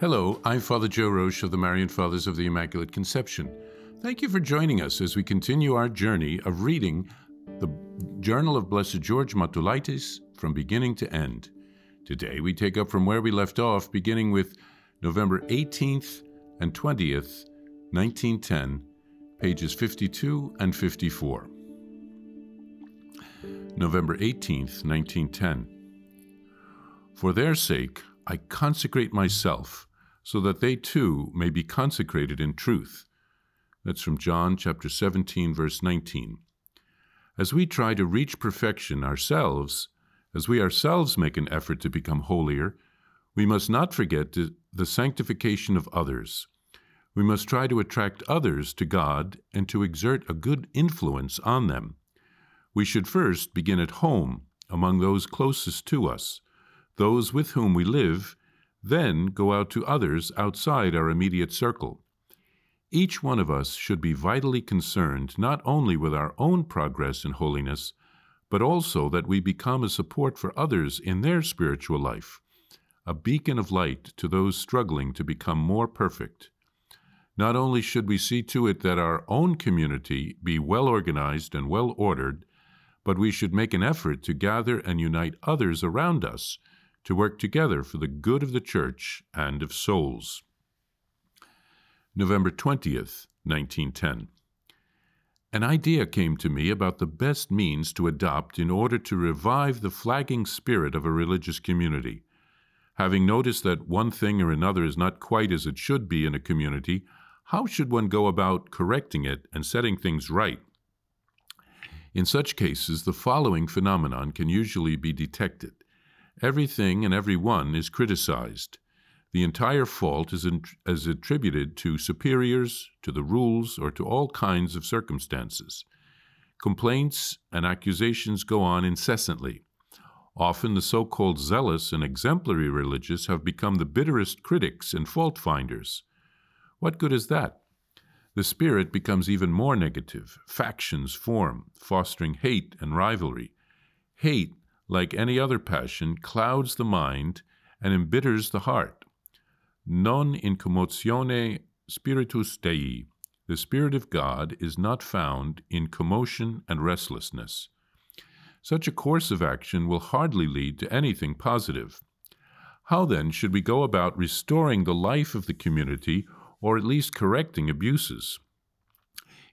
Hello, I'm Father Joe Roesch of the Marian Fathers of the Immaculate Conception. Thank you for joining us as we continue our journey of reading the Journal of Blessed George Matulaitis from beginning to end. Today we take up from where we left off, beginning with November 18th and 20th, 1910, pages 52 and 54. November 18th, 1910. For their sake, I consecrate myself, so that they too may be consecrated in truth. That's from John chapter 17, verse 19. As we try to reach perfection ourselves, as we ourselves make an effort to become holier, we must not forget the sanctification of others. We must try to attract others to God and to exert a good influence on them. We should first begin at home, among those closest to us those with whom we live, then go out to others outside our immediate circle. Each one of us should be vitally concerned not only with our own progress in holiness, but also that we become a support for others in their spiritual life, a beacon of light to those struggling to become more perfect. Not only should we see to it that our own community be well organized and well ordered, but we should make an effort to gather and unite others around us to work together for the good of the Church and of souls. November 20th, 1910. An idea came to me about the best means to adopt in order to revive the flagging spirit of a religious community. Having noticed that one thing or another is not quite as it should be in a community, how should one go about correcting it and setting things right? In such cases, the following phenomenon can usually be detected. Everything and everyone is criticized. The entire fault is, in, is attributed to superiors, to the rules, or to all kinds of circumstances. Complaints and accusations go on incessantly. Often the so called zealous and exemplary religious have become the bitterest critics and fault finders. What good is that? The spirit becomes even more negative. Factions form, fostering hate and rivalry. Hate like any other passion, clouds the mind and embitters the heart. Non in commotione spiritus Dei. The Spirit of God is not found in commotion and restlessness. Such a course of action will hardly lead to anything positive. How then should we go about restoring the life of the community or at least correcting abuses?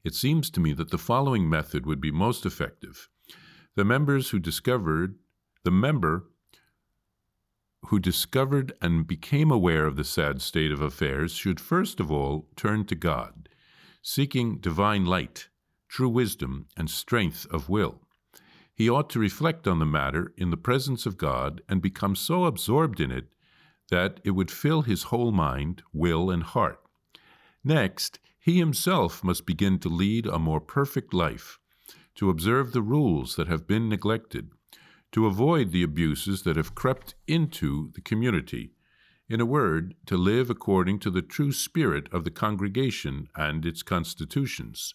It seems to me that the following method would be most effective. The members who discovered the member who discovered and became aware of the sad state of affairs should first of all turn to God, seeking divine light, true wisdom, and strength of will. He ought to reflect on the matter in the presence of God and become so absorbed in it that it would fill his whole mind, will, and heart. Next, he himself must begin to lead a more perfect life, to observe the rules that have been neglected, to avoid the abuses that have crept into the community. In a word, to live according to the true spirit of the congregation and its constitutions.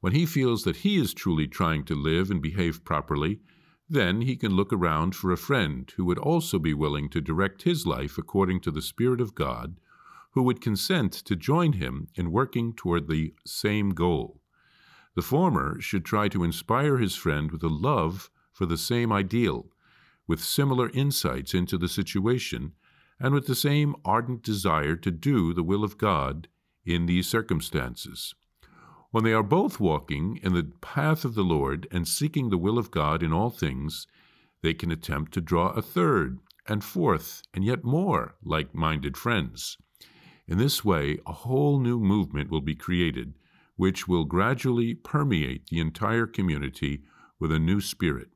When he feels that he is truly trying to live and behave properly, then he can look around for a friend who would also be willing to direct his life according to the Spirit of God, who would consent to join him in working toward the same goal. The former should try to inspire his friend with a love for the same ideal, with similar insights into the situation, and with the same ardent desire to do the will of God in these circumstances. When they are both walking in the path of the Lord and seeking the will of God in all things, they can attempt to draw a third and fourth and yet more like minded friends. In this way, a whole new movement will be created, which will gradually permeate the entire community with a new spirit.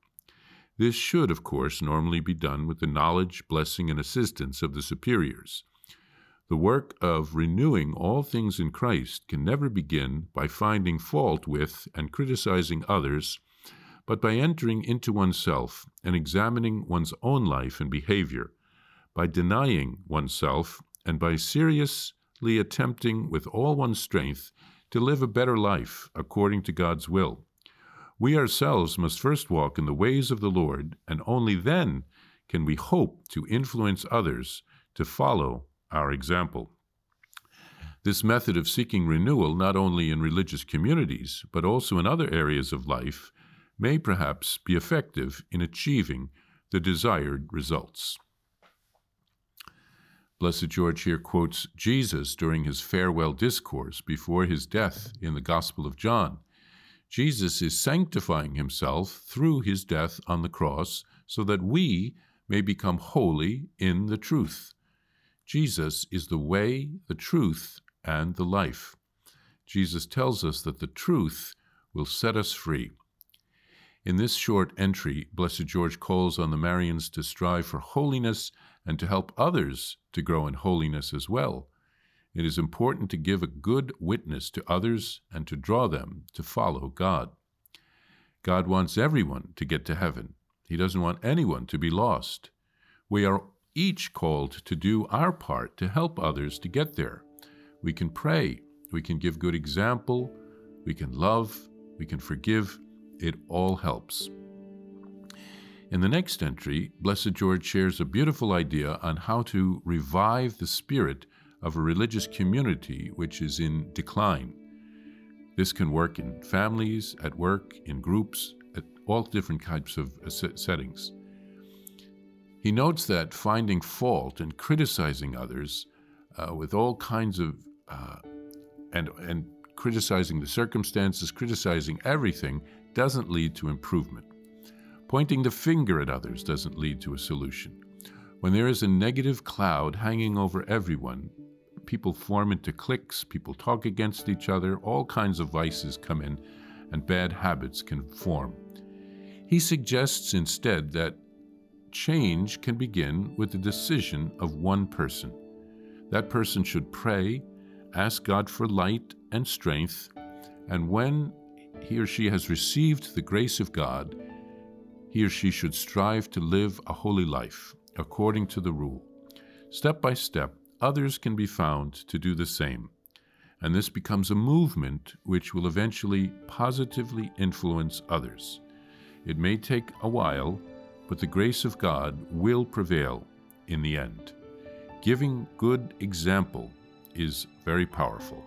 This should, of course, normally be done with the knowledge, blessing, and assistance of the superiors. The work of renewing all things in Christ can never begin by finding fault with and criticizing others, but by entering into oneself and examining one's own life and behavior, by denying oneself, and by seriously attempting with all one's strength to live a better life according to God's will. We ourselves must first walk in the ways of the Lord, and only then can we hope to influence others to follow our example. This method of seeking renewal, not only in religious communities, but also in other areas of life, may perhaps be effective in achieving the desired results. Blessed George here quotes Jesus during his farewell discourse before his death in the Gospel of John. Jesus is sanctifying himself through his death on the cross so that we may become holy in the truth. Jesus is the way, the truth, and the life. Jesus tells us that the truth will set us free. In this short entry, Blessed George calls on the Marians to strive for holiness and to help others to grow in holiness as well. It is important to give a good witness to others and to draw them to follow God. God wants everyone to get to heaven. He doesn't want anyone to be lost. We are each called to do our part to help others to get there. We can pray, we can give good example, we can love, we can forgive. It all helps. In the next entry, Blessed George shares a beautiful idea on how to revive the spirit of a religious community which is in decline. This can work in families, at work, in groups, at all different types of uh, settings. He notes that finding fault and criticizing others uh, with all kinds of uh, and and criticizing the circumstances, criticizing everything doesn't lead to improvement. Pointing the finger at others doesn't lead to a solution. When there is a negative cloud hanging over everyone, people form into cliques, people talk against each other, all kinds of vices come in, and bad habits can form. He suggests instead that change can begin with the decision of one person. That person should pray ask God for light and strength, and when he or she has received the grace of God, he or she should strive to live a holy life according to the rule. Step by step, others can be found to do the same, and this becomes a movement which will eventually positively influence others. It may take a while, but the grace of God will prevail in the end. Giving good example is very powerful.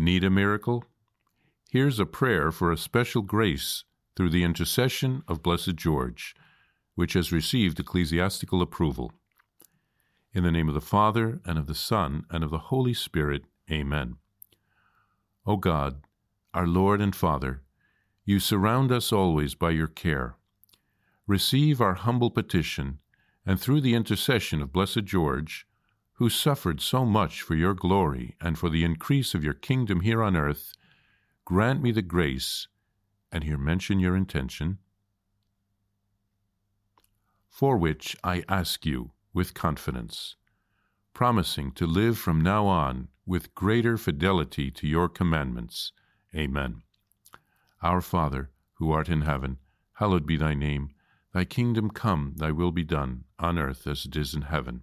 Need a miracle? Here's a prayer for a special grace through the intercession of Blessed George, which has received ecclesiastical approval. In the name of the Father, and of the Son, and of the Holy Spirit, Amen. O God, our Lord and Father, you surround us always by your care. Receive our humble petition, and through the intercession of Blessed George, who suffered so much for your glory and for the increase of your kingdom here on earth, grant me the grace, and here mention your intention, for which I ask you with confidence, promising to live from now on with greater fidelity to your commandments Amen. Our Father, who art in heaven, hallowed be thy name. Thy kingdom come, thy will be done, on earth as it is in heaven.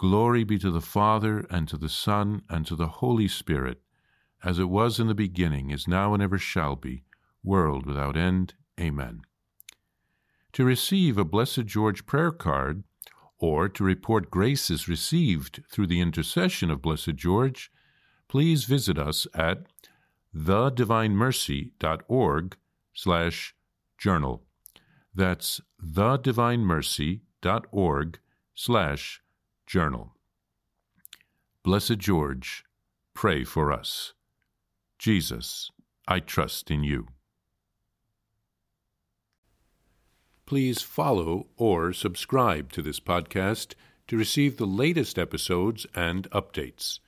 Glory be to the Father, and to the Son, and to the Holy Spirit, as it was in the beginning, is now, and ever shall be, world without end. Amen. To receive a Blessed George prayer card, or to report graces received through the intercession of Blessed George, please visit us at thedivinemercy.org slash journal. That's thedivinemercy.org slash journal. Blessed George, pray for us. Jesus, I trust in you. Please follow or subscribe to this podcast to receive the latest episodes and updates.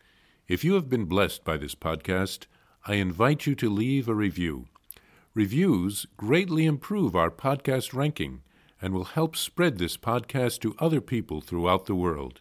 If you have been blessed by this podcast, I invite you to leave a review. Reviews greatly improve our podcast ranking and will help spread this podcast to other people throughout the world.